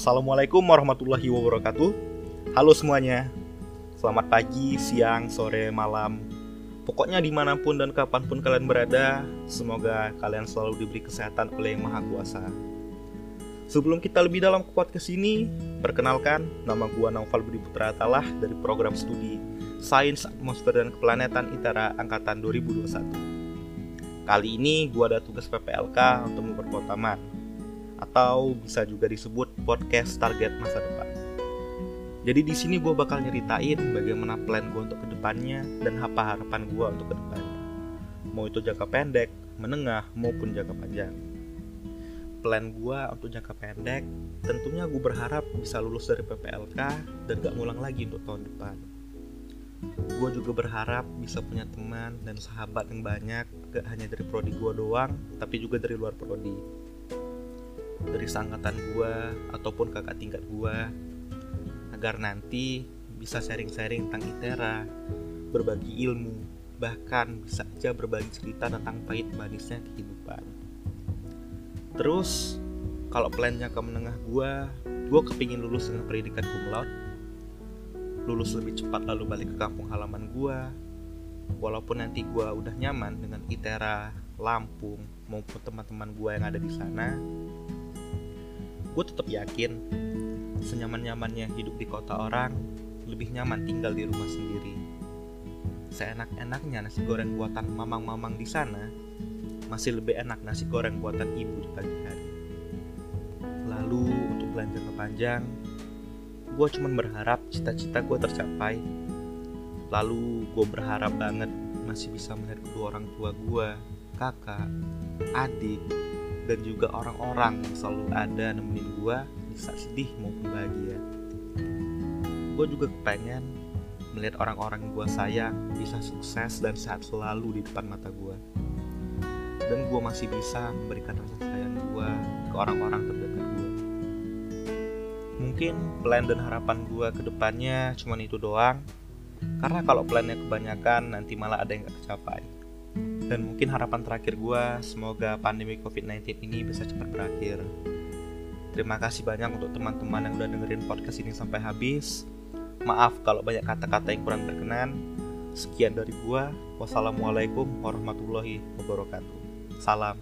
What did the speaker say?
Assalamualaikum warahmatullahi wabarakatuh. Halo semuanya. Selamat pagi, siang, sore, malam. Pokoknya di mana pun dan kapan pun kalian berada, semoga kalian selalu diberi kesehatan oleh Yang Maha Kuasa. Sebelum kita lebih dalam ke podcast ini, perkenalkan nama gua Naufal Budi Putra Atalah dari program studi Sains Atmosfer dan Keplanetan ITERA Angkatan 2021. Kali ini gua ada tugas PPLK untuk memperkuat atau bisa juga disebut podcast target masa depan. Jadi di sini gue bakal nyeritain bagaimana plan gue untuk ke depannya dan apa harapan gue untuk ke depannya. Mau itu jangka pendek, menengah, maupun jangka panjang. Plan gue untuk jangka pendek, tentunya gue berharap bisa lulus dari PPLK dan gak ngulang lagi untuk tahun depan. Gue juga berharap bisa punya teman dan sahabat yang banyak, gak hanya dari prodi gue doang, tapi juga dari luar prodi dari sangkatan gue ataupun kakak tingkat gue agar nanti bisa sharing-sharing tentang ITERA, berbagi ilmu, bahkan bisa aja berbagi cerita tentang pahit manisnya kehidupan. Terus, kalau plannya ke menengah gue, gue kepingin lulus dengan pendidikan cum laude, lulus lebih cepat lalu balik ke kampung halaman gue, walaupun nanti gue udah nyaman dengan ITERA, Lampung, maupun teman-teman gue yang ada di sana, gue tetap yakin senyaman-nyamannya hidup di kota orang lebih nyaman tinggal di rumah sendiri. Seenak-enaknya nasi goreng buatan mamang-mamang di sana masih lebih enak nasi goreng buatan ibu di pagi hari. Lalu untuk belanja ke panjang, gue cuma berharap cita-cita gue tercapai. Lalu gue berharap banget masih bisa melihat kedua orang tua gue, kakak, adik, dan juga orang-orang yang selalu ada nemenin gue di saat sedih maupun bahagia. Gue juga kepengen melihat orang-orang yang gue sayang bisa sukses dan sehat selalu di depan mata gue. Dan gue masih bisa memberikan rasa sayang gue ke orang-orang terdekat gue. Mungkin plan dan harapan gue ke depannya cuma itu doang. Karena kalau plannya kebanyakan nanti malah ada yang gak kecapai. Dan mungkin harapan terakhir gue, semoga pandemi COVID-19 ini bisa cepat berakhir. Terima kasih banyak untuk teman-teman yang udah dengerin podcast ini sampai habis. Maaf kalau banyak kata-kata yang kurang berkenan. Sekian dari gue. Wassalamualaikum warahmatullahi wabarakatuh. Salam.